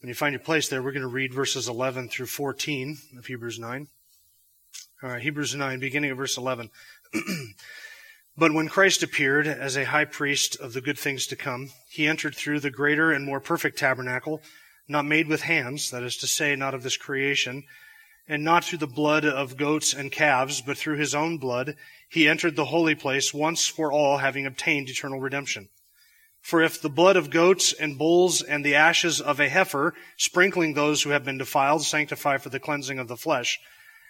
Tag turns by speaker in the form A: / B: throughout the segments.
A: when you find your place there, we're going to read verses 11 through 14 of Hebrews 9. All right, Hebrews 9, beginning of verse 11. but when Christ appeared as a high priest of the good things to come, he entered through the greater and more perfect tabernacle, not made with hands, that is to say, not of this creation, and not through the blood of goats and calves, but through his own blood, he entered the holy place once for all, having obtained eternal redemption. For if the blood of goats and bulls and the ashes of a heifer, sprinkling those who have been defiled, sanctify for the cleansing of the flesh,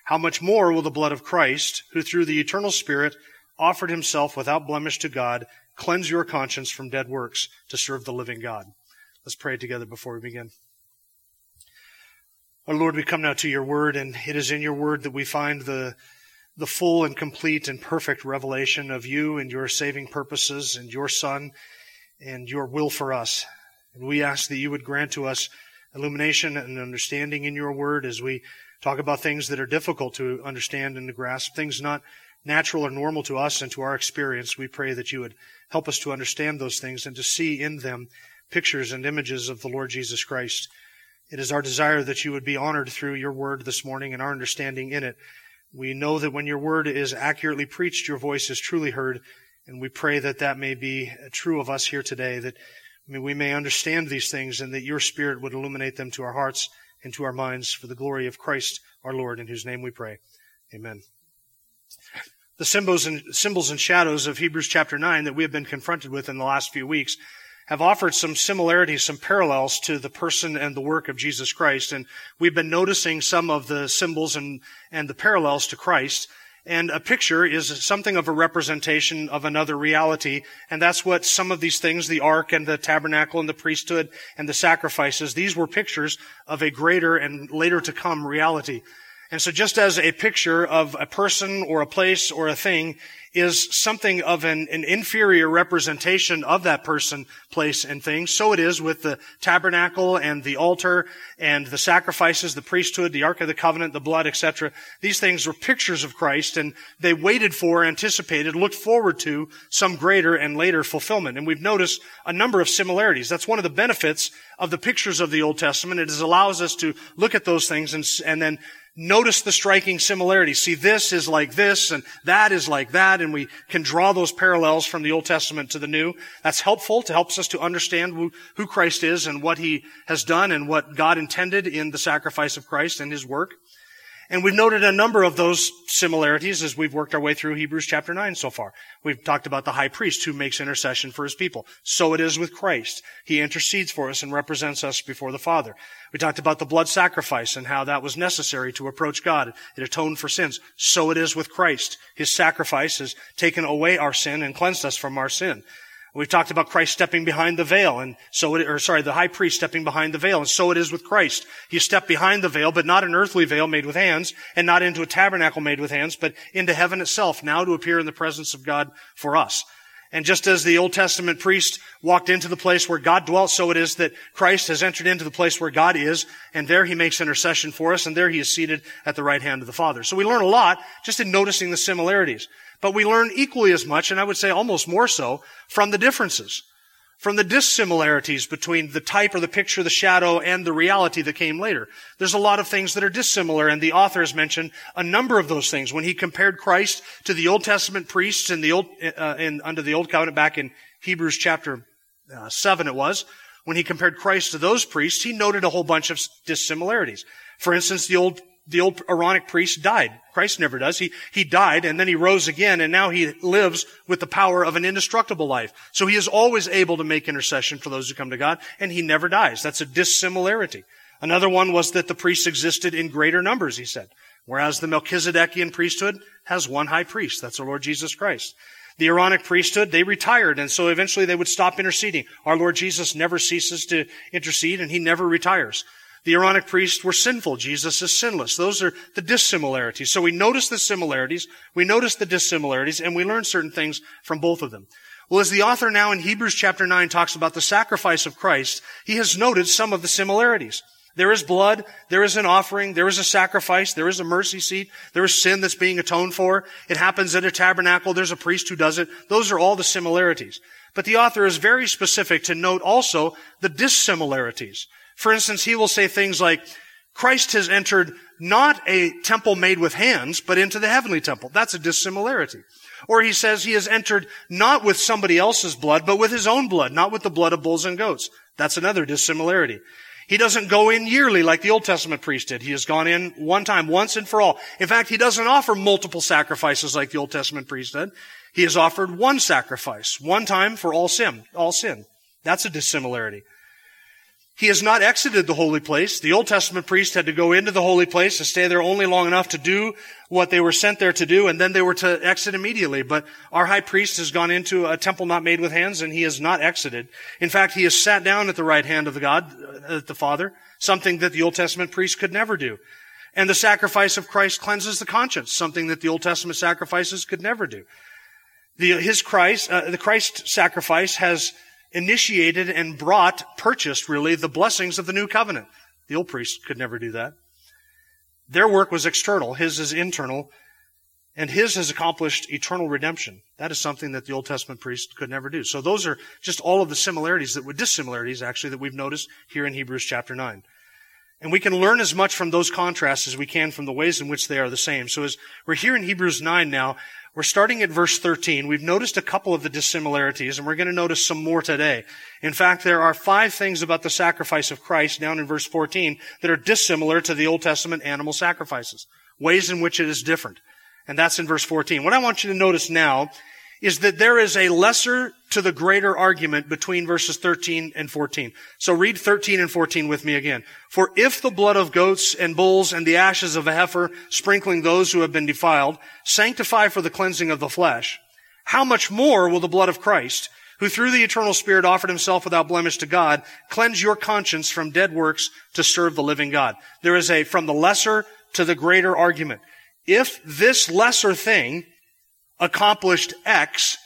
A: how much more will the blood of Christ, who through the eternal Spirit offered himself without blemish to God, cleanse your conscience from dead works to serve the living God? Let's pray together before we begin. Our Lord, we come now to your word, and it is in your word that we find the, the full and complete and perfect revelation of you and your saving purposes and your Son and your will for us. And we ask that you would grant to us illumination and understanding in your word as we talk about things that are difficult to understand and to grasp, things not natural or normal to us and to our experience. We pray that you would help us to understand those things and to see in them pictures and images of the Lord Jesus Christ. It is our desire that you would be honored through your word this morning and our understanding in it. We know that when your word is accurately preached, your voice is truly heard, and we pray that that may be true of us here today, that I mean, we may understand these things and that your Spirit would illuminate them to our hearts and to our minds for the glory of Christ our Lord, in whose name we pray. Amen. The symbols and, symbols and shadows of Hebrews chapter 9 that we have been confronted with in the last few weeks have offered some similarities, some parallels to the person and the work of Jesus Christ. And we've been noticing some of the symbols and, and the parallels to Christ. And a picture is something of a representation of another reality. And that's what some of these things, the ark and the tabernacle and the priesthood and the sacrifices, these were pictures of a greater and later to come reality. And so just as a picture of a person or a place or a thing is something of an, an, inferior representation of that person, place, and thing. So it is with the tabernacle and the altar and the sacrifices, the priesthood, the Ark of the Covenant, the blood, etc. These things were pictures of Christ and they waited for, anticipated, looked forward to some greater and later fulfillment. And we've noticed a number of similarities. That's one of the benefits of the pictures of the Old Testament. It allows us to look at those things and, and then notice the striking similarities. See, this is like this and that is like that, and we can draw those parallels from the Old Testament to the New. That's helpful to helps us to understand who Christ is and what He has done and what God intended in the sacrifice of Christ and His work. And we've noted a number of those similarities as we've worked our way through Hebrews chapter 9 so far. We've talked about the high priest who makes intercession for his people. So it is with Christ. He intercedes for us and represents us before the Father. We talked about the blood sacrifice and how that was necessary to approach God. It atoned for sins. So it is with Christ. His sacrifice has taken away our sin and cleansed us from our sin. We've talked about Christ stepping behind the veil, and so it, or sorry, the high priest stepping behind the veil, and so it is with Christ. He stepped behind the veil, but not an earthly veil made with hands, and not into a tabernacle made with hands, but into heaven itself, now to appear in the presence of God for us. And just as the Old Testament priest walked into the place where God dwelt, so it is that Christ has entered into the place where God is, and there he makes intercession for us, and there he is seated at the right hand of the Father. So we learn a lot just in noticing the similarities. But we learn equally as much, and I would say almost more so, from the differences, from the dissimilarities between the type or the picture, the shadow, and the reality that came later. There's a lot of things that are dissimilar, and the author has mentioned a number of those things. When he compared Christ to the Old Testament priests in the old, uh, in, under the Old Covenant back in Hebrews chapter uh, 7 it was, when he compared Christ to those priests, he noted a whole bunch of dissimilarities. For instance, the Old the old Aaronic priest died. Christ never does. He, he died and then he rose again and now he lives with the power of an indestructible life. So he is always able to make intercession for those who come to God and he never dies. That's a dissimilarity. Another one was that the priests existed in greater numbers, he said. Whereas the Melchizedekian priesthood has one high priest. That's our Lord Jesus Christ. The Aaronic priesthood, they retired, and so eventually they would stop interceding. Our Lord Jesus never ceases to intercede, and he never retires. The Aaronic priests were sinful. Jesus is sinless. Those are the dissimilarities. So we notice the similarities, we notice the dissimilarities, and we learn certain things from both of them. Well, as the author now in Hebrews chapter 9 talks about the sacrifice of Christ, he has noted some of the similarities. There is blood, there is an offering, there is a sacrifice, there is a mercy seat, there is sin that's being atoned for. It happens at a tabernacle, there's a priest who does it. Those are all the similarities. But the author is very specific to note also the dissimilarities. For instance, he will say things like, Christ has entered not a temple made with hands, but into the heavenly temple. That's a dissimilarity. Or he says he has entered not with somebody else's blood, but with his own blood, not with the blood of bulls and goats. That's another dissimilarity. He doesn't go in yearly like the Old Testament priest did. He has gone in one time, once and for all. In fact, he doesn't offer multiple sacrifices like the Old Testament priest did. He has offered one sacrifice, one time for all sin, all sin. That's a dissimilarity. He has not exited the holy place. The Old Testament priest had to go into the holy place and stay there only long enough to do what they were sent there to do, and then they were to exit immediately. But our high priest has gone into a temple not made with hands, and he has not exited. In fact, he has sat down at the right hand of the God, uh, at the Father, something that the Old Testament priest could never do. And the sacrifice of Christ cleanses the conscience, something that the Old Testament sacrifices could never do. The, his Christ, uh, the Christ sacrifice has initiated and brought, purchased really, the blessings of the new covenant. The old priest could never do that. Their work was external. His is internal. And his has accomplished eternal redemption. That is something that the Old Testament priest could never do. So those are just all of the similarities that were dissimilarities actually that we've noticed here in Hebrews chapter 9. And we can learn as much from those contrasts as we can from the ways in which they are the same. So as we're here in Hebrews 9 now, we're starting at verse 13. We've noticed a couple of the dissimilarities, and we're going to notice some more today. In fact, there are five things about the sacrifice of Christ down in verse 14 that are dissimilar to the Old Testament animal sacrifices. Ways in which it is different. And that's in verse 14. What I want you to notice now is that there is a lesser to the greater argument between verses 13 and 14. So read 13 and 14 with me again. For if the blood of goats and bulls and the ashes of a heifer, sprinkling those who have been defiled, sanctify for the cleansing of the flesh, how much more will the blood of Christ, who through the eternal Spirit offered himself without blemish to God, cleanse your conscience from dead works to serve the living God? There is a from the lesser to the greater argument. If this lesser thing accomplished X,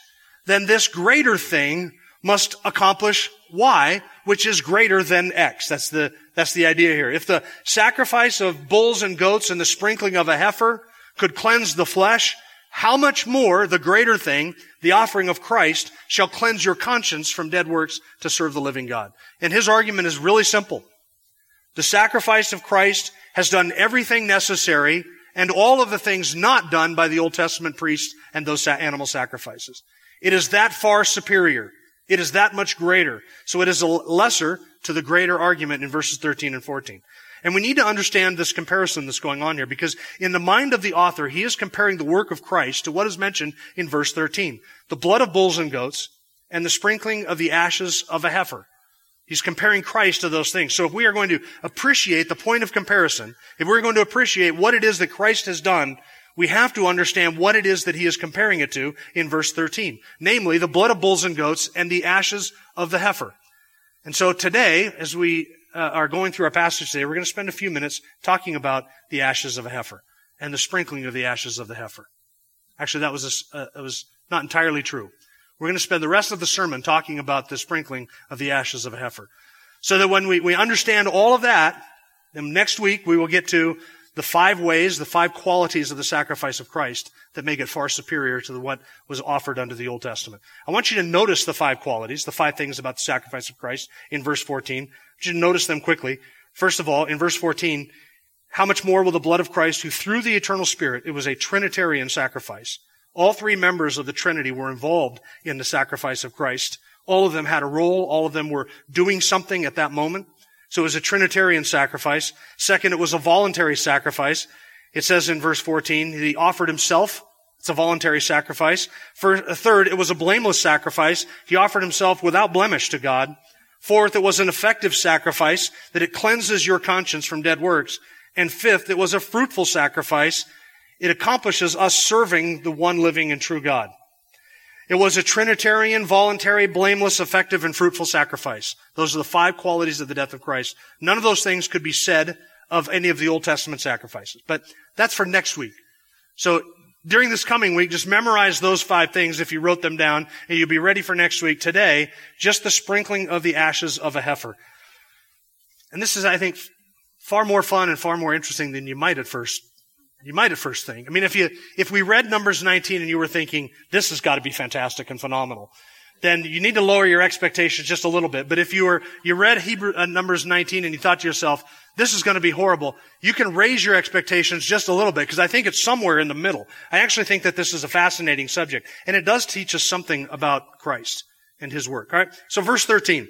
A: then this greater thing must accomplish Y, which is greater than X. That's the, that's the idea here. If the sacrifice of bulls and goats and the sprinkling of a heifer could cleanse the flesh, how much more the greater thing, the offering of Christ, shall cleanse your conscience from dead works to serve the living God. And his argument is really simple. The sacrifice of Christ has done everything necessary and all of the things not done by the Old Testament priests and those animal sacrifices. It is that far superior. It is that much greater. So it is a lesser to the greater argument in verses 13 and 14. And we need to understand this comparison that's going on here because in the mind of the author, he is comparing the work of Christ to what is mentioned in verse 13. The blood of bulls and goats and the sprinkling of the ashes of a heifer. He's comparing Christ to those things. So if we are going to appreciate the point of comparison, if we're going to appreciate what it is that Christ has done, we have to understand what it is that he is comparing it to in verse 13. Namely, the blood of bulls and goats and the ashes of the heifer. And so today, as we uh, are going through our passage today, we're going to spend a few minutes talking about the ashes of a heifer and the sprinkling of the ashes of the heifer. Actually, that was, a, uh, was not entirely true. We're going to spend the rest of the sermon talking about the sprinkling of the ashes of a heifer. So that when we, we understand all of that, then next week we will get to the five ways, the five qualities of the sacrifice of Christ that make it far superior to what was offered under the Old Testament. I want you to notice the five qualities, the five things about the sacrifice of Christ in verse 14. I want you to notice them quickly. First of all, in verse 14, how much more will the blood of Christ, who through the eternal Spirit, it was a Trinitarian sacrifice, all three members of the Trinity were involved in the sacrifice of Christ. All of them had a role. All of them were doing something at that moment. So it was a Trinitarian sacrifice. Second, it was a voluntary sacrifice. It says in verse 14, he offered himself. It's a voluntary sacrifice. For uh, third, it was a blameless sacrifice. He offered himself without blemish to God. Fourth, it was an effective sacrifice that it cleanses your conscience from dead works. And fifth, it was a fruitful sacrifice it accomplishes us serving the one living and true God. It was a Trinitarian, voluntary, blameless, effective, and fruitful sacrifice. Those are the five qualities of the death of Christ. None of those things could be said of any of the Old Testament sacrifices. But that's for next week. So during this coming week, just memorize those five things if you wrote them down, and you'll be ready for next week. Today, just the sprinkling of the ashes of a heifer. And this is, I think, far more fun and far more interesting than you might at first you might at first think. I mean, if you, if we read Numbers 19 and you were thinking, this has got to be fantastic and phenomenal, then you need to lower your expectations just a little bit. But if you were, you read Hebrew, uh, Numbers 19 and you thought to yourself, this is going to be horrible, you can raise your expectations just a little bit because I think it's somewhere in the middle. I actually think that this is a fascinating subject and it does teach us something about Christ and His work. All right. So verse 13.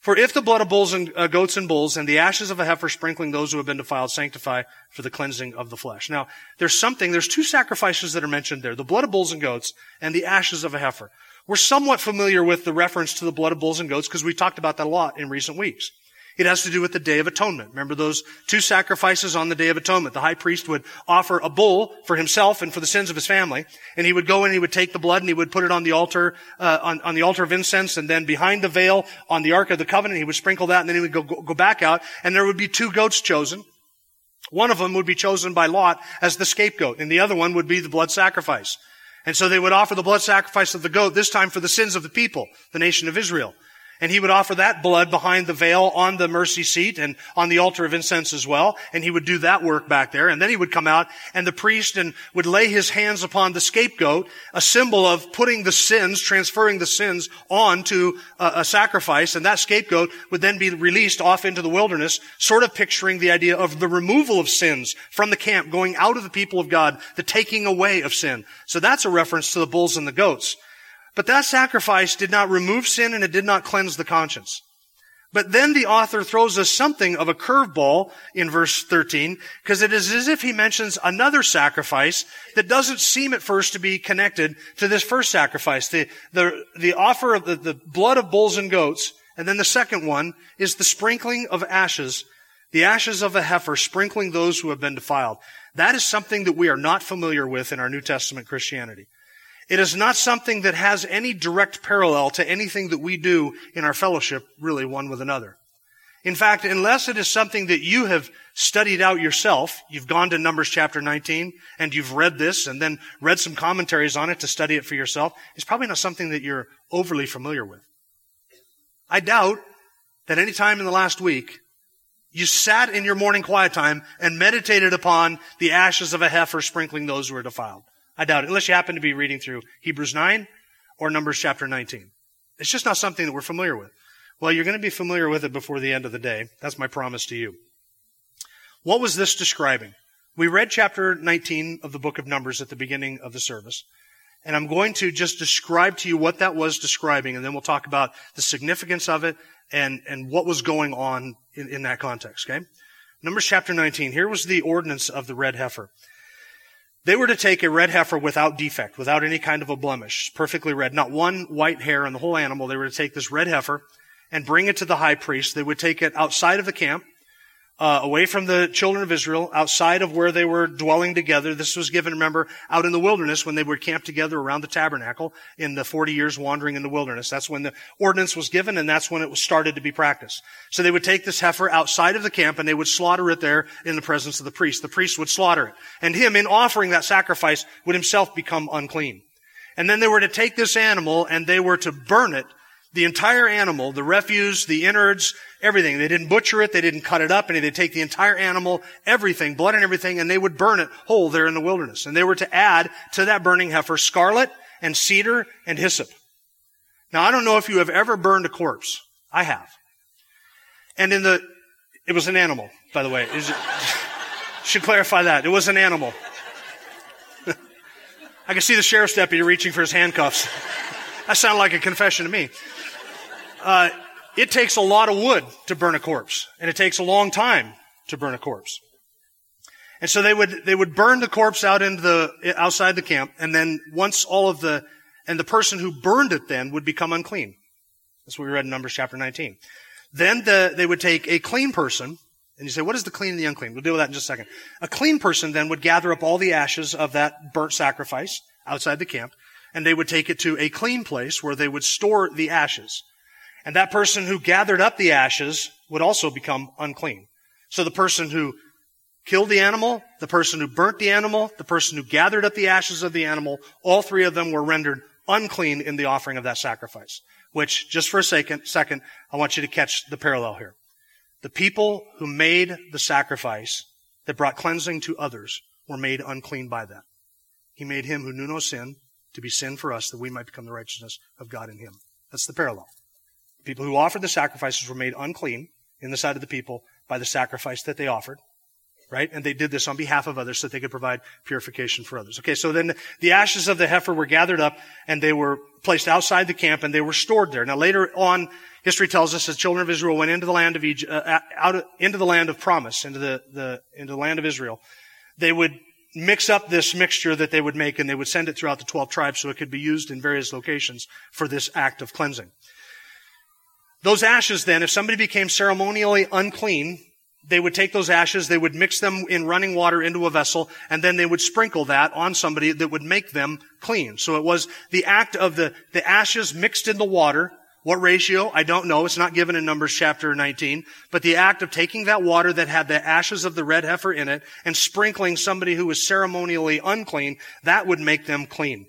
A: For if the blood of bulls and uh, goats and bulls and the ashes of a heifer sprinkling those who have been defiled sanctify for the cleansing of the flesh. Now, there's something, there's two sacrifices that are mentioned there, the blood of bulls and goats and the ashes of a heifer. We're somewhat familiar with the reference to the blood of bulls and goats because we talked about that a lot in recent weeks. It has to do with the Day of Atonement. Remember those two sacrifices on the Day of Atonement. The high priest would offer a bull for himself and for the sins of his family, and he would go and he would take the blood and he would put it on the altar, uh, on, on, the altar of incense, and then behind the veil on the Ark of the Covenant, he would sprinkle that, and then he would go, go back out, and there would be two goats chosen. One of them would be chosen by Lot as the scapegoat, and the other one would be the blood sacrifice. And so they would offer the blood sacrifice of the goat, this time for the sins of the people, the nation of Israel. And he would offer that blood behind the veil on the mercy seat and on the altar of incense as well. And he would do that work back there. And then he would come out and the priest and would lay his hands upon the scapegoat, a symbol of putting the sins, transferring the sins onto a, a sacrifice. And that scapegoat would then be released off into the wilderness, sort of picturing the idea of the removal of sins from the camp, going out of the people of God, the taking away of sin. So that's a reference to the bulls and the goats. But that sacrifice did not remove sin and it did not cleanse the conscience. But then the author throws us something of a curveball in verse 13, because it is as if he mentions another sacrifice that doesn't seem at first to be connected to this first sacrifice. The, the, the offer of the, the blood of bulls and goats, and then the second one is the sprinkling of ashes, the ashes of a heifer, sprinkling those who have been defiled. That is something that we are not familiar with in our New Testament Christianity. It is not something that has any direct parallel to anything that we do in our fellowship, really one with another. In fact, unless it is something that you have studied out yourself, you've gone to Numbers chapter 19 and you've read this and then read some commentaries on it to study it for yourself, it's probably not something that you're overly familiar with. I doubt that any time in the last week you sat in your morning quiet time and meditated upon the ashes of a heifer sprinkling those who are defiled. I doubt it, unless you happen to be reading through Hebrews 9 or Numbers chapter 19. It's just not something that we're familiar with. Well, you're going to be familiar with it before the end of the day. That's my promise to you. What was this describing? We read chapter 19 of the book of Numbers at the beginning of the service. And I'm going to just describe to you what that was describing, and then we'll talk about the significance of it and, and what was going on in, in that context, okay? Numbers chapter 19. Here was the ordinance of the red heifer. They were to take a red heifer without defect, without any kind of a blemish, perfectly red, not one white hair on the whole animal. They were to take this red heifer and bring it to the high priest. They would take it outside of the camp uh, away from the children of Israel, outside of where they were dwelling together. This was given, remember, out in the wilderness when they were camped together around the tabernacle in the 40 years wandering in the wilderness. That's when the ordinance was given and that's when it was started to be practiced. So they would take this heifer outside of the camp and they would slaughter it there in the presence of the priest. The priest would slaughter it. And him, in offering that sacrifice, would himself become unclean. And then they were to take this animal and they were to burn it the entire animal, the refuse, the innards, everything. They didn't butcher it. They didn't cut it up. And they'd take the entire animal, everything, blood and everything, and they would burn it whole there in the wilderness. And they were to add to that burning heifer scarlet and cedar and hyssop. Now, I don't know if you have ever burned a corpse. I have. And in the, it was an animal, by the way. Is, should clarify that. It was an animal. I can see the sheriff's deputy reaching for his handcuffs. that sounded like a confession to me. Uh, it takes a lot of wood to burn a corpse, and it takes a long time to burn a corpse. And so they would, they would burn the corpse out into the, outside the camp, and then once all of the, and the person who burned it then would become unclean. That's what we read in Numbers chapter 19. Then the, they would take a clean person, and you say, what is the clean and the unclean? We'll deal with that in just a second. A clean person then would gather up all the ashes of that burnt sacrifice outside the camp, and they would take it to a clean place where they would store the ashes. And that person who gathered up the ashes would also become unclean. So the person who killed the animal, the person who burnt the animal, the person who gathered up the ashes of the animal, all three of them were rendered unclean in the offering of that sacrifice. Which, just for a second, second, I want you to catch the parallel here. The people who made the sacrifice that brought cleansing to others were made unclean by that. He made him who knew no sin to be sin for us that we might become the righteousness of God in him. That's the parallel. The people who offered the sacrifices were made unclean in the sight of the people by the sacrifice that they offered. Right? And they did this on behalf of others so that they could provide purification for others. Okay, so then the ashes of the heifer were gathered up and they were placed outside the camp and they were stored there. Now later on, history tells us the children of Israel went into the land of Egypt, uh, out into the land of promise, into the, the, into the land of Israel. They would mix up this mixture that they would make and they would send it throughout the 12 tribes so it could be used in various locations for this act of cleansing. Those ashes then, if somebody became ceremonially unclean, they would take those ashes, they would mix them in running water into a vessel, and then they would sprinkle that on somebody that would make them clean. So it was the act of the, the ashes mixed in the water. What ratio? I don't know. It's not given in Numbers chapter 19. But the act of taking that water that had the ashes of the red heifer in it and sprinkling somebody who was ceremonially unclean, that would make them clean.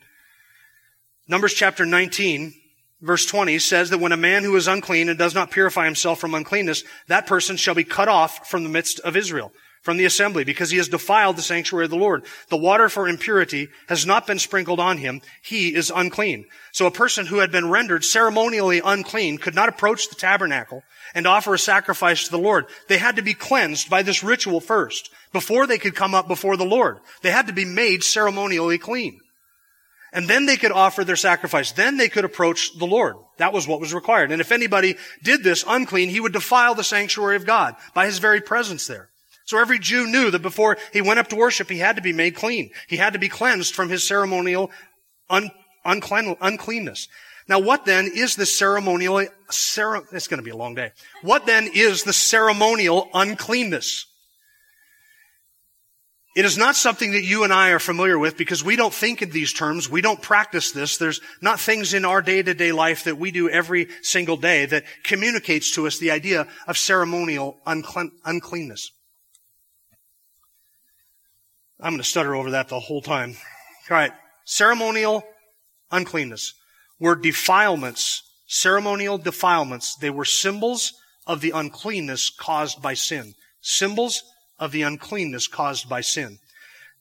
A: Numbers chapter 19 verse 20 says that when a man who is unclean and does not purify himself from uncleanness, that person shall be cut off from the midst of Israel, from the assembly, because he has defiled the sanctuary of the Lord. The water for impurity has not been sprinkled on him. He is unclean. So a person who had been rendered ceremonially unclean could not approach the tabernacle and offer a sacrifice to the Lord. They had to be cleansed by this ritual first, before they could come up before the Lord. They had to be made ceremonially clean. And then they could offer their sacrifice. Then they could approach the Lord. That was what was required. And if anybody did this unclean, he would defile the sanctuary of God by his very presence there. So every Jew knew that before he went up to worship, he had to be made clean. He had to be cleansed from his ceremonial un, unclean, uncleanness. Now what then is the ceremonial, cere, it's going to be a long day. What then is the ceremonial uncleanness? It is not something that you and I are familiar with because we don't think in these terms. We don't practice this. There's not things in our day-to-day life that we do every single day that communicates to us the idea of ceremonial unclean- uncleanness. I'm going to stutter over that the whole time. All right. Ceremonial uncleanness were defilements, ceremonial defilements. They were symbols of the uncleanness caused by sin. Symbols of the uncleanness caused by sin.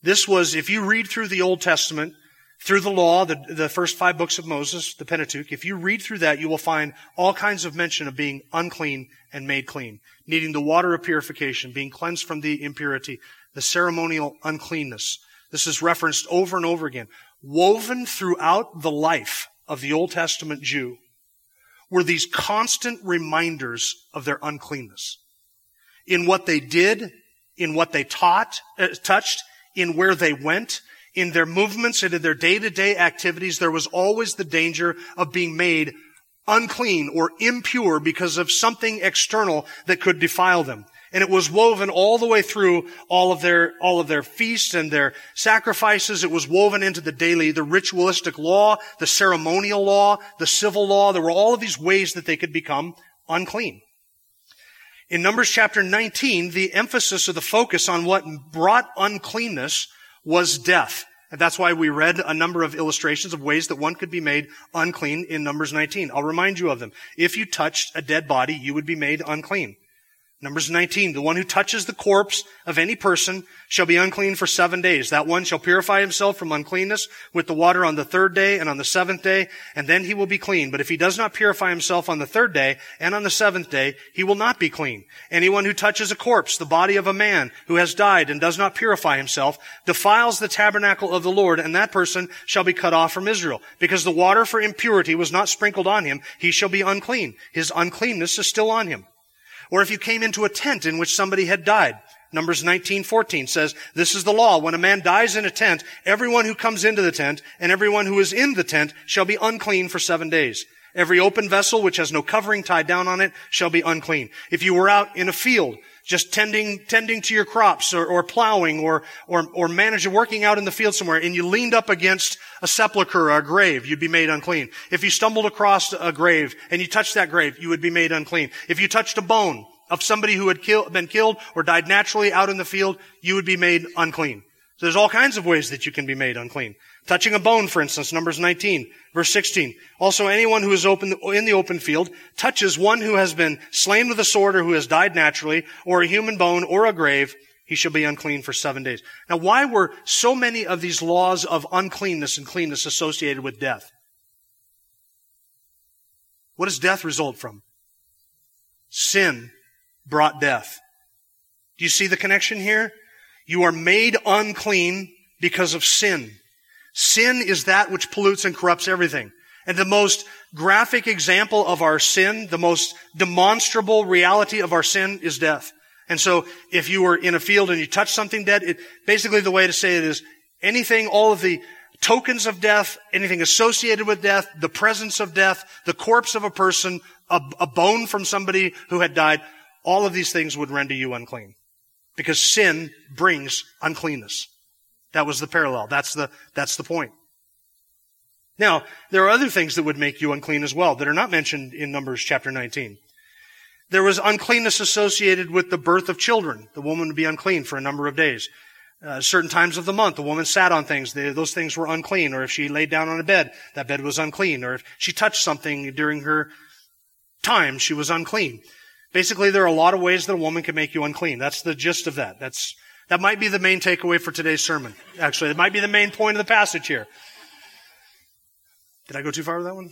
A: This was, if you read through the Old Testament, through the law, the, the first five books of Moses, the Pentateuch, if you read through that, you will find all kinds of mention of being unclean and made clean, needing the water of purification, being cleansed from the impurity, the ceremonial uncleanness. This is referenced over and over again. Woven throughout the life of the Old Testament Jew were these constant reminders of their uncleanness. In what they did in what they taught, uh, touched, in where they went, in their movements and in their day-to-day activities, there was always the danger of being made unclean or impure because of something external that could defile them. And it was woven all the way through all of their, all of their feasts and their sacrifices. It was woven into the daily, the ritualistic law, the ceremonial law, the civil law. There were all of these ways that they could become unclean. In Numbers chapter 19, the emphasis or the focus on what brought uncleanness was death. And that's why we read a number of illustrations of ways that one could be made unclean in Numbers 19. I'll remind you of them. If you touched a dead body, you would be made unclean. Numbers 19, the one who touches the corpse of any person shall be unclean for seven days. That one shall purify himself from uncleanness with the water on the third day and on the seventh day, and then he will be clean. But if he does not purify himself on the third day and on the seventh day, he will not be clean. Anyone who touches a corpse, the body of a man who has died and does not purify himself, defiles the tabernacle of the Lord, and that person shall be cut off from Israel. Because the water for impurity was not sprinkled on him, he shall be unclean. His uncleanness is still on him. Or if you came into a tent in which somebody had died. Numbers 19:14 says, "This is the law: when a man dies in a tent, everyone who comes into the tent and everyone who is in the tent shall be unclean for 7 days. Every open vessel which has no covering tied down on it shall be unclean. If you were out in a field just tending, tending to your crops or, or plowing or, or, or managing, working out in the field somewhere and you leaned up against a sepulcher or a grave, you'd be made unclean. If you stumbled across a grave and you touched that grave, you would be made unclean. If you touched a bone of somebody who had kill, been killed or died naturally out in the field, you would be made unclean. So there's all kinds of ways that you can be made unclean. Touching a bone, for instance, Numbers 19, verse 16. Also, anyone who is open, in the open field touches one who has been slain with a sword or who has died naturally, or a human bone or a grave, he shall be unclean for seven days. Now, why were so many of these laws of uncleanness and cleanness associated with death? What does death result from? Sin brought death. Do you see the connection here? You are made unclean because of sin. Sin is that which pollutes and corrupts everything. And the most graphic example of our sin, the most demonstrable reality of our sin is death. And so if you were in a field and you touched something dead, it, basically the way to say it is anything, all of the tokens of death, anything associated with death, the presence of death, the corpse of a person, a, a bone from somebody who had died, all of these things would render you unclean. Because sin brings uncleanness. That was the parallel. That's the, that's the point. Now, there are other things that would make you unclean as well that are not mentioned in Numbers chapter 19. There was uncleanness associated with the birth of children. The woman would be unclean for a number of days. Uh, certain times of the month, the woman sat on things. They, those things were unclean. Or if she laid down on a bed, that bed was unclean. Or if she touched something during her time, she was unclean. Basically, there are a lot of ways that a woman can make you unclean. That's the gist of that. That's that might be the main takeaway for today's sermon. Actually, it might be the main point of the passage here. Did I go too far with that one?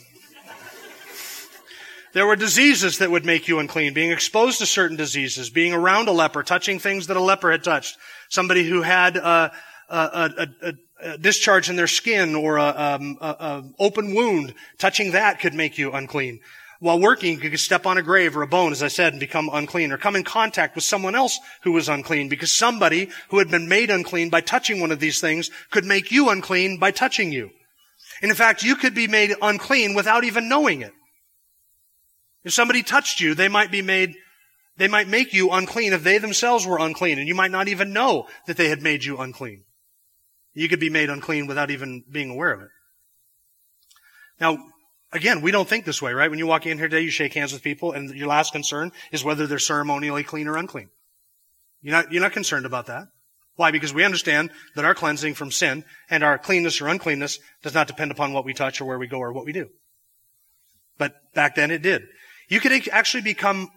A: There were diseases that would make you unclean, being exposed to certain diseases, being around a leper, touching things that a leper had touched, somebody who had a, a, a, a discharge in their skin or um, a, open wound, touching that could make you unclean. While working, you could step on a grave or a bone, as I said, and become unclean, or come in contact with someone else who was unclean, because somebody who had been made unclean by touching one of these things could make you unclean by touching you. And in fact, you could be made unclean without even knowing it. If somebody touched you, they might be made, they might make you unclean if they themselves were unclean, and you might not even know that they had made you unclean. You could be made unclean without even being aware of it. Now, Again, we don't think this way, right? When you walk in here today, you shake hands with people, and your last concern is whether they're ceremonially clean or unclean. You're not, you're not concerned about that. Why? Because we understand that our cleansing from sin and our cleanness or uncleanness does not depend upon what we touch or where we go or what we do. But back then it did. You could actually become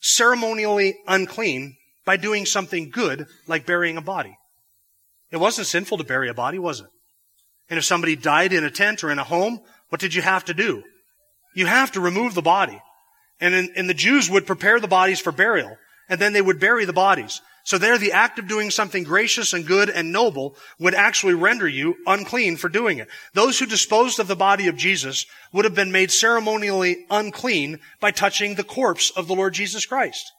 A: ceremonially unclean by doing something good, like burying a body. It wasn't sinful to bury a body, was it? And if somebody died in a tent or in a home, what did you have to do? You have to remove the body. And, in, and the Jews would prepare the bodies for burial, and then they would bury the bodies. So there, the act of doing something gracious and good and noble would actually render you unclean for doing it. Those who disposed of the body of Jesus would have been made ceremonially unclean by touching the corpse of the Lord Jesus Christ.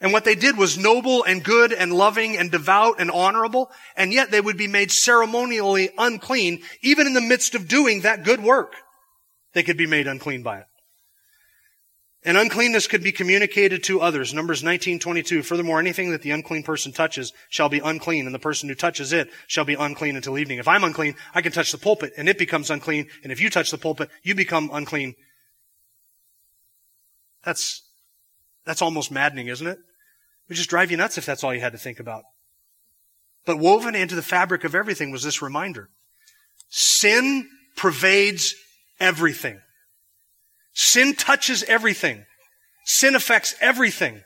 A: And what they did was noble and good and loving and devout and honorable, and yet they would be made ceremonially unclean, even in the midst of doing that good work. They could be made unclean by it. And uncleanness could be communicated to others. Numbers 19:22. Furthermore, anything that the unclean person touches shall be unclean, and the person who touches it shall be unclean until evening. If I'm unclean, I can touch the pulpit, and it becomes unclean. And if you touch the pulpit, you become unclean. That's that's almost maddening, isn't it? It would just drive you nuts if that's all you had to think about. But woven into the fabric of everything was this reminder. Sin pervades everything. Sin touches everything. Sin affects everything.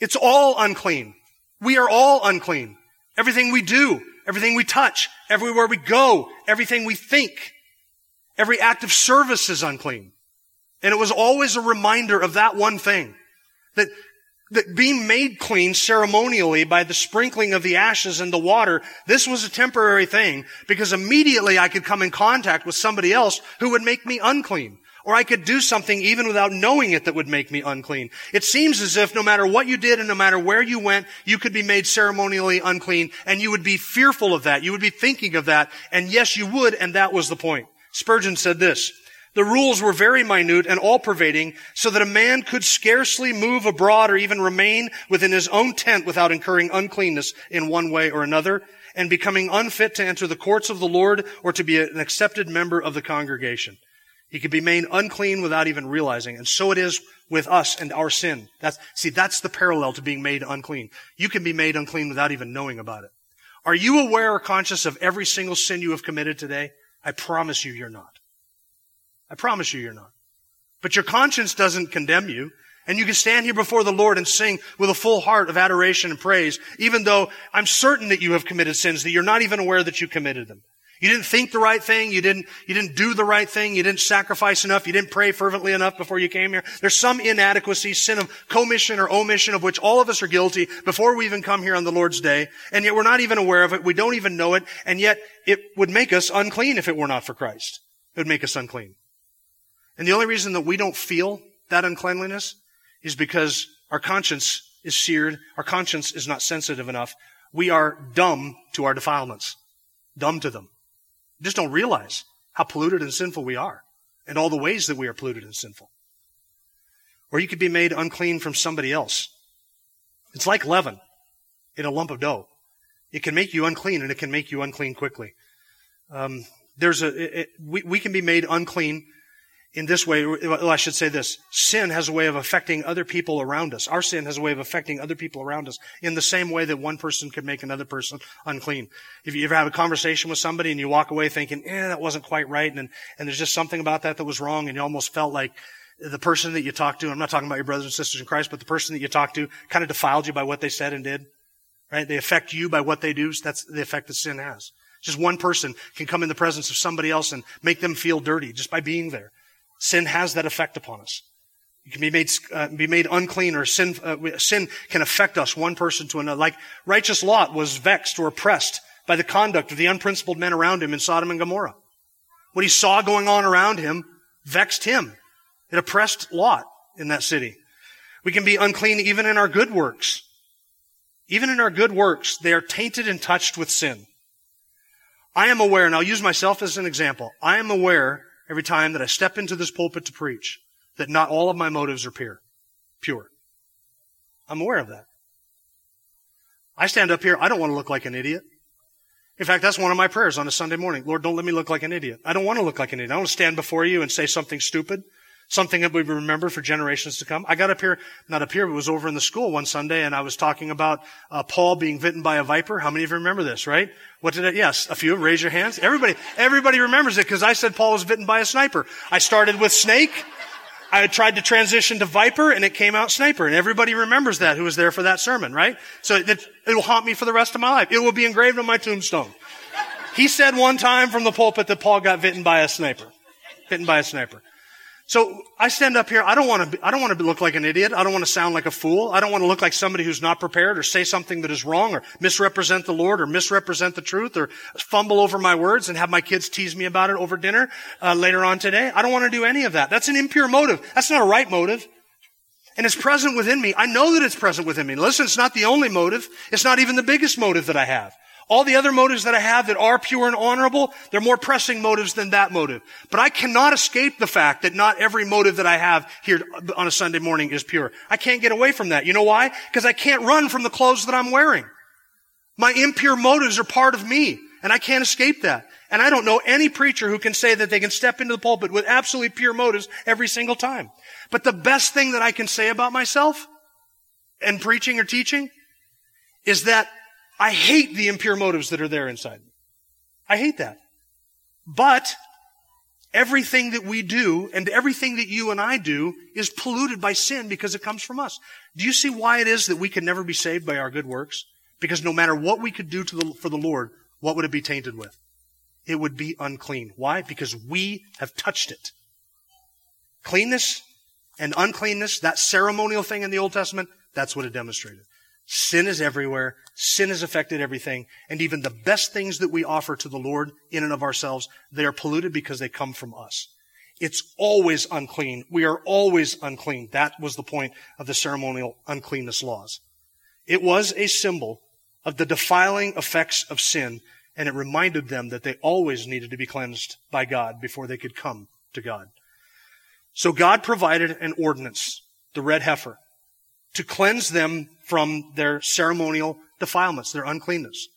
A: It's all unclean. We are all unclean. Everything we do, everything we touch, everywhere we go, everything we think, every act of service is unclean. And it was always a reminder of that one thing. That, that being made clean ceremonially by the sprinkling of the ashes and the water, this was a temporary thing because immediately I could come in contact with somebody else who would make me unclean. Or I could do something even without knowing it that would make me unclean. It seems as if no matter what you did and no matter where you went, you could be made ceremonially unclean and you would be fearful of that. You would be thinking of that. And yes, you would. And that was the point. Spurgeon said this, The rules were very minute and all pervading so that a man could scarcely move abroad or even remain within his own tent without incurring uncleanness in one way or another and becoming unfit to enter the courts of the Lord or to be an accepted member of the congregation. He could be made unclean without even realizing. And so it is with us and our sin. That's, see, that's the parallel to being made unclean. You can be made unclean without even knowing about it. Are you aware or conscious of every single sin you have committed today? I promise you, you're not. I promise you, you're not. But your conscience doesn't condemn you. And you can stand here before the Lord and sing with a full heart of adoration and praise, even though I'm certain that you have committed sins that you're not even aware that you committed them. You didn't think the right thing. You didn't, you didn't do the right thing. You didn't sacrifice enough. You didn't pray fervently enough before you came here. There's some inadequacy, sin of commission or omission of which all of us are guilty before we even come here on the Lord's day. And yet we're not even aware of it. We don't even know it. And yet it would make us unclean if it were not for Christ. It would make us unclean. And the only reason that we don't feel that uncleanliness is because our conscience is seared. Our conscience is not sensitive enough. We are dumb to our defilements. Dumb to them. We just don't realize how polluted and sinful we are and all the ways that we are polluted and sinful. Or you could be made unclean from somebody else. It's like leaven in a lump of dough. It can make you unclean and it can make you unclean quickly. Um, there's a, it, we, we can be made unclean in this way, well, I should say this. Sin has a way of affecting other people around us. Our sin has a way of affecting other people around us in the same way that one person can make another person unclean. If you ever have a conversation with somebody and you walk away thinking, eh, that wasn't quite right, and, and there's just something about that that was wrong, and you almost felt like the person that you talked to, I'm not talking about your brothers and sisters in Christ, but the person that you talked to kind of defiled you by what they said and did. Right? They affect you by what they do. So that's the effect that sin has. Just one person can come in the presence of somebody else and make them feel dirty just by being there. Sin has that effect upon us. You can be made, uh, be made unclean or sin, uh, sin can affect us one person to another. Like righteous Lot was vexed or oppressed by the conduct of the unprincipled men around him in Sodom and Gomorrah. What he saw going on around him vexed him. It oppressed Lot in that city. We can be unclean even in our good works. Even in our good works, they are tainted and touched with sin. I am aware, and I'll use myself as an example. I am aware every time that I step into this pulpit to preach that not all of my motives are pure. Pure. I'm aware of that. I stand up here, I don't want to look like an idiot. In fact, that's one of my prayers on a Sunday morning. Lord, don't let me look like an idiot. I don't want to look like an idiot. I don't want to stand before you and say something stupid, something that we remember for generations to come. I got up here, not up here, but was over in the school one Sunday and I was talking about uh, Paul being bitten by a viper. How many of you remember this, right? What did it? Yes, a few. Raise your hands. Everybody, everybody remembers it because I said Paul was bitten by a sniper. I started with snake. I tried to transition to viper and it came out sniper. And everybody remembers that who was there for that sermon, right? So it, it will haunt me for the rest of my life. It will be engraved on my tombstone. He said one time from the pulpit that Paul got bitten by a sniper. Bitten by a sniper. So I stand up here. I don't want to. I don't want to look like an idiot. I don't want to sound like a fool. I don't want to look like somebody who's not prepared or say something that is wrong or misrepresent the Lord or misrepresent the truth or fumble over my words and have my kids tease me about it over dinner uh, later on today. I don't want to do any of that. That's an impure motive. That's not a right motive. And it's present within me. I know that it's present within me. Listen, it's not the only motive. It's not even the biggest motive that I have. All the other motives that I have that are pure and honorable, they're more pressing motives than that motive. But I cannot escape the fact that not every motive that I have here on a Sunday morning is pure. I can't get away from that. You know why? Because I can't run from the clothes that I'm wearing. My impure motives are part of me, and I can't escape that. And I don't know any preacher who can say that they can step into the pulpit with absolutely pure motives every single time. But the best thing that I can say about myself and preaching or teaching is that I hate the impure motives that are there inside me. I hate that. But everything that we do and everything that you and I do is polluted by sin because it comes from us. Do you see why it is that we can never be saved by our good works? Because no matter what we could do the, for the Lord, what would it be tainted with? It would be unclean. Why? Because we have touched it. Cleanness and uncleanness, that ceremonial thing in the Old Testament, that's what it demonstrated. Sin is everywhere. Sin has affected everything. And even the best things that we offer to the Lord in and of ourselves, they are polluted because they come from us. It's always unclean. We are always unclean. That was the point of the ceremonial uncleanness laws. It was a symbol of the defiling effects of sin, and it reminded them that they always needed to be cleansed by God before they could come to God. So God provided an ordinance, the red heifer, to cleanse them from their ceremonial defilements, their uncleanness.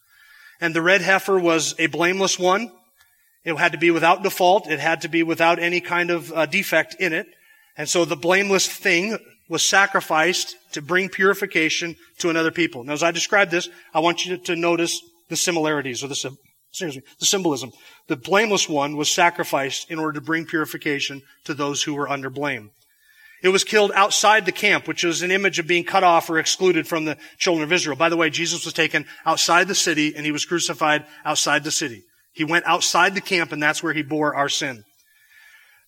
A: And the red heifer was a blameless one. It had to be without default. It had to be without any kind of uh, defect in it. And so the blameless thing was sacrificed to bring purification to another people. Now, as I describe this, I want you to notice the similarities or the, excuse me, the symbolism. The blameless one was sacrificed in order to bring purification to those who were under blame. It was killed outside the camp, which was an image of being cut off or excluded from the children of Israel. By the way, Jesus was taken outside the city and he was crucified outside the city. He went outside the camp and that's where he bore our sin.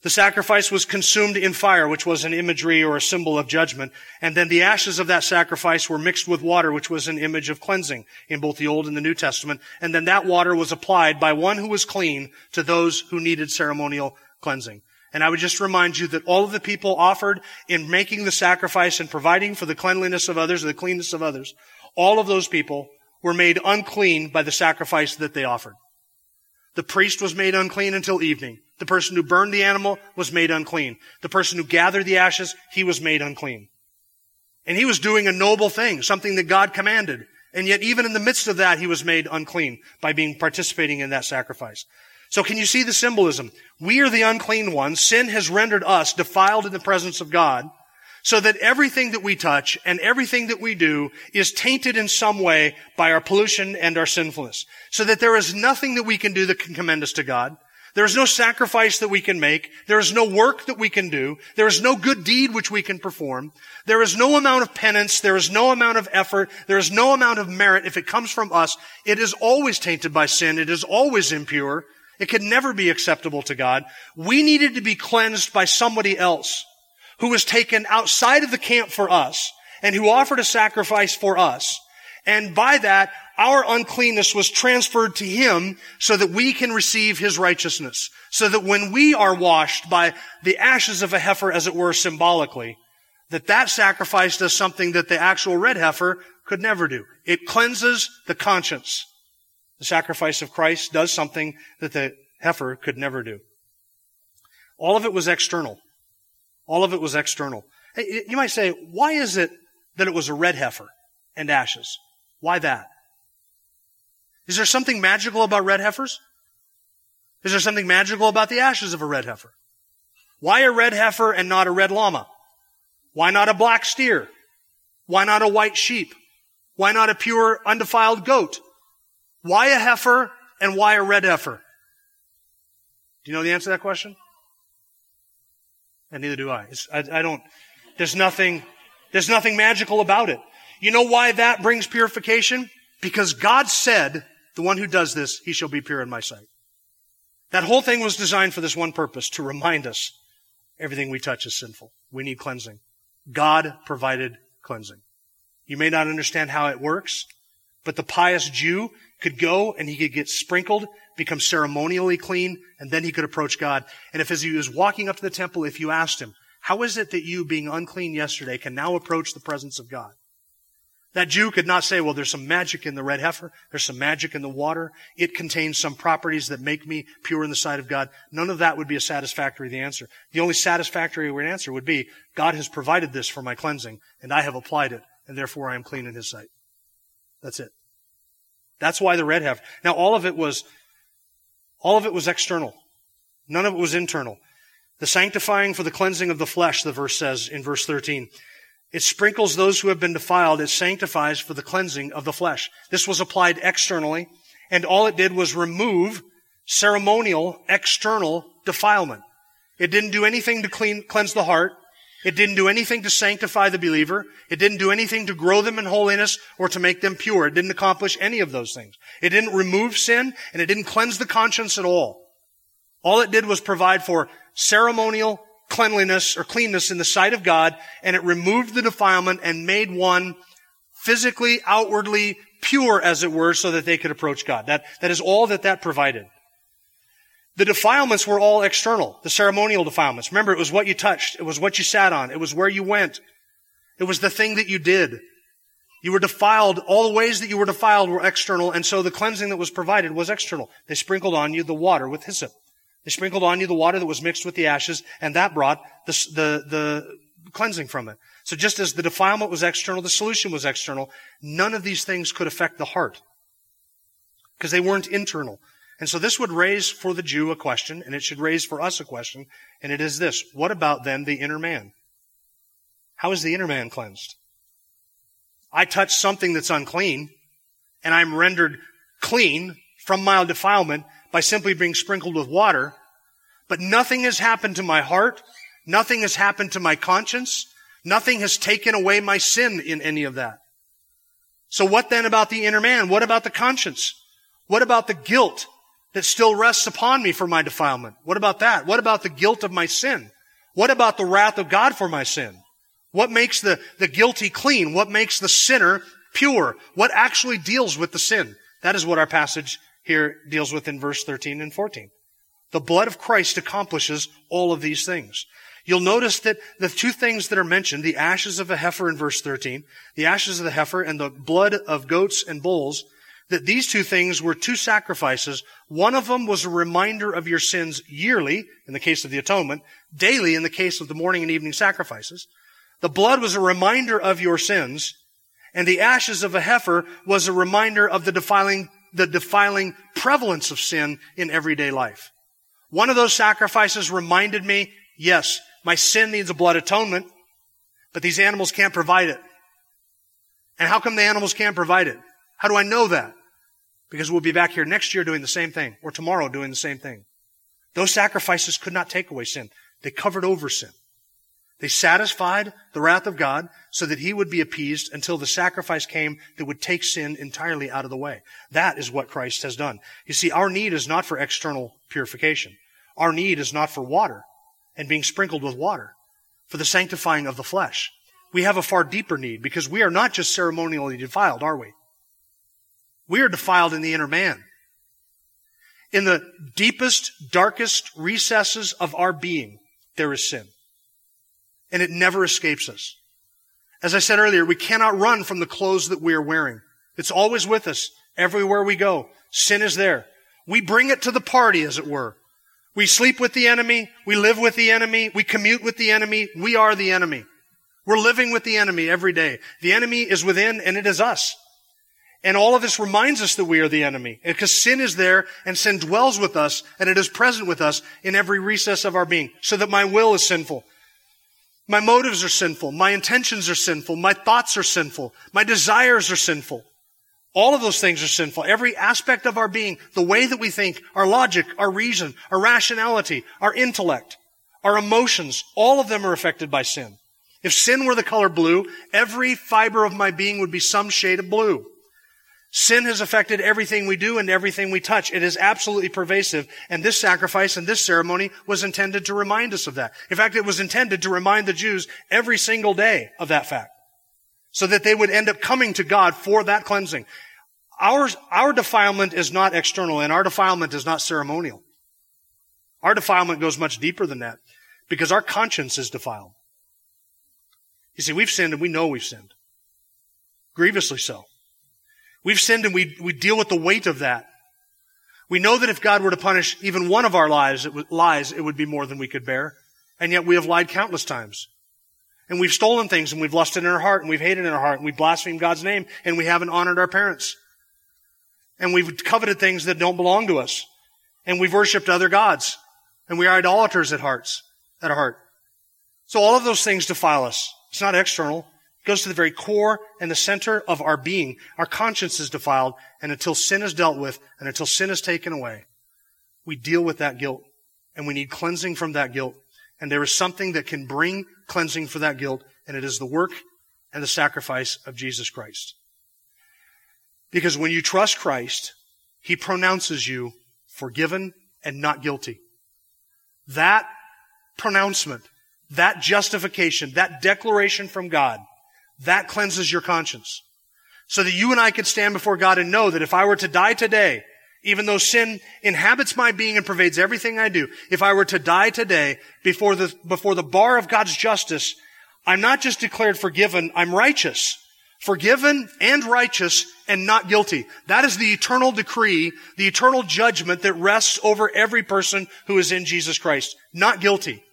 A: The sacrifice was consumed in fire, which was an imagery or a symbol of judgment. And then the ashes of that sacrifice were mixed with water, which was an image of cleansing in both the Old and the New Testament. And then that water was applied by one who was clean to those who needed ceremonial cleansing. And I would just remind you that all of the people offered in making the sacrifice and providing for the cleanliness of others, or the cleanness of others, all of those people were made unclean by the sacrifice that they offered. The priest was made unclean until evening. The person who burned the animal was made unclean. The person who gathered the ashes, he was made unclean. And he was doing a noble thing, something that God commanded. And yet even in the midst of that, he was made unclean by being participating in that sacrifice. So can you see the symbolism? We are the unclean ones. Sin has rendered us defiled in the presence of God so that everything that we touch and everything that we do is tainted in some way by our pollution and our sinfulness. So that there is nothing that we can do that can commend us to God. There is no sacrifice that we can make. There is no work that we can do. There is no good deed which we can perform. There is no amount of penance. There is no amount of effort. There is no amount of merit. If it comes from us, it is always tainted by sin. It is always impure. It could never be acceptable to God. We needed to be cleansed by somebody else who was taken outside of the camp for us and who offered a sacrifice for us. And by that, our uncleanness was transferred to him so that we can receive his righteousness. So that when we are washed by the ashes of a heifer, as it were, symbolically, that that sacrifice does something that the actual red heifer could never do. It cleanses the conscience. The sacrifice of Christ does something that the heifer could never do. All of it was external. All of it was external. You might say, why is it that it was a red heifer and ashes? Why that? Is there something magical about red heifers? Is there something magical about the ashes of a red heifer? Why a red heifer and not a red llama? Why not a black steer? Why not a white sheep? Why not a pure, undefiled goat? Why a heifer and why a red heifer? Do you know the answer to that question? And neither do I. I. I, don't, there's nothing, there's nothing magical about it. You know why that brings purification? Because God said, the one who does this, he shall be pure in my sight. That whole thing was designed for this one purpose, to remind us everything we touch is sinful. We need cleansing. God provided cleansing. You may not understand how it works, but the pious Jew could go and he could get sprinkled, become ceremonially clean, and then he could approach God. And if as he was walking up to the temple, if you asked him, how is it that you, being unclean yesterday, can now approach the presence of God? That Jew could not say, well, there's some magic in the red heifer. There's some magic in the water. It contains some properties that make me pure in the sight of God. None of that would be a satisfactory answer. The only satisfactory answer would be, God has provided this for my cleansing, and I have applied it, and therefore I am clean in His sight. That's it. That's why the red heifer. Now all of it was, all of it was external. None of it was internal. The sanctifying for the cleansing of the flesh, the verse says in verse 13. It sprinkles those who have been defiled. It sanctifies for the cleansing of the flesh. This was applied externally, and all it did was remove ceremonial external defilement. It didn't do anything to clean, cleanse the heart. It didn't do anything to sanctify the believer. It didn't do anything to grow them in holiness or to make them pure. It didn't accomplish any of those things. It didn't remove sin and it didn't cleanse the conscience at all. All it did was provide for ceremonial cleanliness or cleanness in the sight of God, and it removed the defilement and made one physically, outwardly pure, as it were, so that they could approach God. That, that is all that that provided. The defilements were all external, the ceremonial defilements. Remember, it was what you touched. It was what you sat on. It was where you went. It was the thing that you did. You were defiled. All the ways that you were defiled were external, and so the cleansing that was provided was external. They sprinkled on you the water with hyssop. They sprinkled on you the water that was mixed with the ashes, and that brought the, the, the cleansing from it. So just as the defilement was external, the solution was external. None of these things could affect the heart because they weren't internal. And so this would raise for the Jew a question, and it should raise for us a question, and it is this. What about then the inner man? How is the inner man cleansed? I touch something that's unclean, and I'm rendered clean from mild defilement by simply being sprinkled with water, but nothing has happened to my heart, nothing has happened to my conscience, nothing has taken away my sin in any of that. So what then about the inner man? What about the conscience? What about the guilt that still rests upon me for my defilement? What about that? What about the guilt of my sin? What about the wrath of God for my sin? What makes the, the guilty clean? What makes the sinner pure? What actually deals with the sin? That is what our passage here deals with in verse 13 and 14. The blood of Christ accomplishes all of these things. You'll notice that the two things that are mentioned, the ashes of a heifer in verse 13, the ashes of the heifer and the blood of goats and bulls, that these two things were two sacrifices. One of them was a reminder of your sins yearly, in the case of the atonement, daily in the case of the morning and evening sacrifices. The blood was a reminder of your sins, and the ashes of a heifer was a reminder of the defiling, the defiling prevalence of sin in everyday life. One of those sacrifices reminded me, yes, my sin needs a blood atonement, but these animals can't provide it. And how come the animals can't provide it? How do I know that? Because we'll be back here next year doing the same thing, or tomorrow doing the same thing. Those sacrifices could not take away sin. They covered over sin. They satisfied the wrath of God so that he would be appeased until the sacrifice came that would take sin entirely out of the way. That is what Christ has done. You see, our need is not for external purification. Our need is not for water and being sprinkled with water, for the sanctifying of the flesh. We have a far deeper need because we are not just ceremonially defiled, are we? We are defiled in the inner man. In the deepest, darkest recesses of our being, there is sin and it never escapes us. As I said earlier, we cannot run from the clothes that we are wearing. It's always with us everywhere we go. Sin is there. We bring it to the party, as it were. We sleep with the enemy. We live with the enemy. We commute with the enemy. We are the enemy. We're living with the enemy every day. The enemy is within and it is us. And all of this reminds us that we are the enemy because sin is there and sin dwells with us and it is present with us in every recess of our being so that my will is sinful. My motives are sinful. My intentions are sinful. My thoughts are sinful. My desires are sinful. All of those things are sinful. Every aspect of our being, the way that we think, our logic, our reason, our rationality, our intellect, our emotions, all of them are affected by sin. If sin were the color blue, every fiber of my being would be some shade of blue. Sin has affected everything we do and everything we touch. It is absolutely pervasive. And this sacrifice and this ceremony was intended to remind us of that. In fact, it was intended to remind the Jews every single day of that fact. So that they would end up coming to God for that cleansing. Our, our defilement is not external and our defilement is not ceremonial. Our defilement goes much deeper than that because our conscience is defiled. You see, we've sinned and we know we've sinned. Grievously so. We've sinned and we, we deal with the weight of that. We know that if God were to punish even one of our lies, it would, lies, it would be more than we could bear. And yet we have lied countless times. And we've stolen things and we've lusted in our heart and we've hated in our heart and we've blasphemed God's name and we haven't honored our parents. And we've coveted things that don't belong to us. And we've worshiped other gods. And we are idolaters at hearts, at our heart. So all of those things defile us. It's not external. Goes to the very core and the center of our being. Our conscience is defiled, and until sin is dealt with, and until sin is taken away, we deal with that guilt, and we need cleansing from that guilt. And there is something that can bring cleansing for that guilt, and it is the work and the sacrifice of Jesus Christ. Because when you trust Christ, He pronounces you forgiven and not guilty. That pronouncement, that justification, that declaration from God that cleanses your conscience. So that you and I could stand before God and know that if I were to die today, even though sin inhabits my being and pervades everything I do, if I were to die today before the, before the bar of God's justice, I'm not just declared forgiven, I'm righteous. forgiven and righteous and not guilty. That is the eternal decree, the eternal judgment that rests over every person who is in Jesus Christ. Not guilty.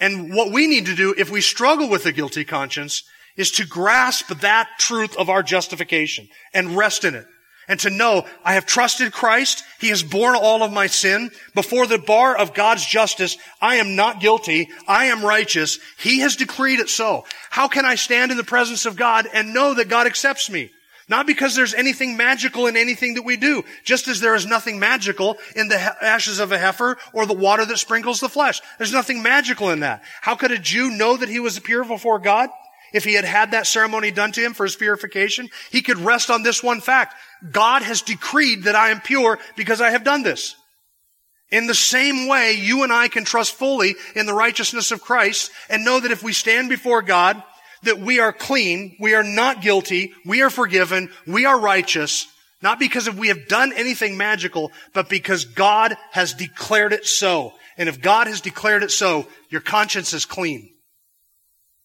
A: And what we need to do if we struggle with a guilty conscience is to grasp that truth of our justification and rest in it. And to know I have trusted Christ. He has borne all of my sin. Before the bar of God's justice, I am not guilty. I am righteous. He has decreed it so. How can I stand in the presence of God and know that God accepts me? Not because there's anything magical in anything that we do, just as there is nothing magical in the ashes of a heifer or the water that sprinkles the flesh. There's nothing magical in that. How could a Jew know that he was pure before God? If he had had that ceremony done to him for his purification, he could rest on this one fact. God has decreed that I am pure because I have done this. In the same way, you and I can trust fully in the righteousness of Christ and know that if we stand before God, that we are clean, we are not guilty, we are forgiven, we are righteous, not because we have done anything magical, but because God has declared it so. And if God has declared it so, your conscience is clean.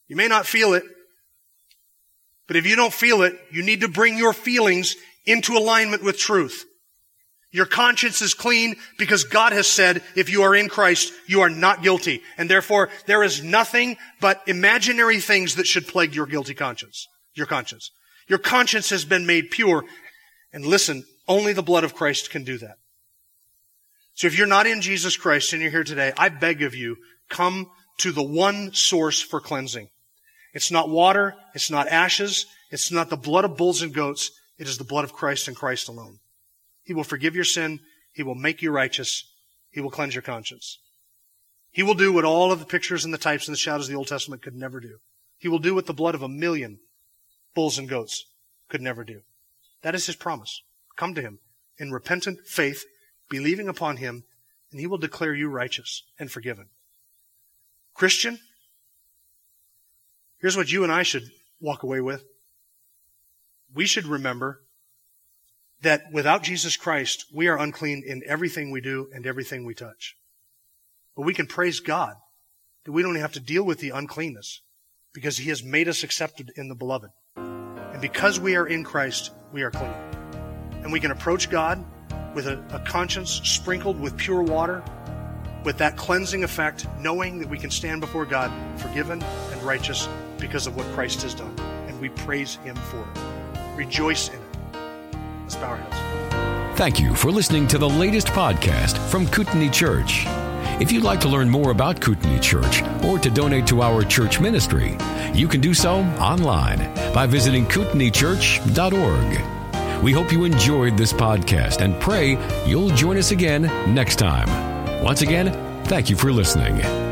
A: You may not feel it, but if you don't feel it, you need to bring your feelings into alignment with truth. Your conscience is clean because God has said, if you are in Christ, you are not guilty. And therefore, there is nothing but imaginary things that should plague your guilty conscience. Your conscience. Your conscience has been made pure. And listen, only the blood of Christ can do that. So if you're not in Jesus Christ and you're here today, I beg of you, come to the one source for cleansing. It's not water. It's not ashes. It's not the blood of bulls and goats. It is the blood of Christ and Christ alone. He will forgive your sin. He will make you righteous. He will cleanse your conscience. He will do what all of the pictures and the types and the shadows of the Old Testament could never do. He will do what the blood of a million bulls and goats could never do. That is his promise. Come to him in repentant faith, believing upon him, and he will declare you righteous and forgiven. Christian, here's what you and I should walk away with. We should remember that without Jesus Christ, we are unclean in everything we do and everything we touch. But we can praise God that we don't have to deal with the uncleanness because He has made us accepted in the beloved. And because we are in Christ, we are clean. And we can approach God with a, a conscience sprinkled with pure water, with that cleansing effect, knowing that we can stand before God forgiven and righteous because of what Christ has done. And we praise Him for it. Rejoice in it. Let's bow our heads.
B: Thank you for listening to the latest podcast from Kootenai Church. If you'd like to learn more about Kootenai Church or to donate to our church ministry, you can do so online by visiting kootenaichurch.org. We hope you enjoyed this podcast and pray you'll join us again next time. Once again, thank you for listening.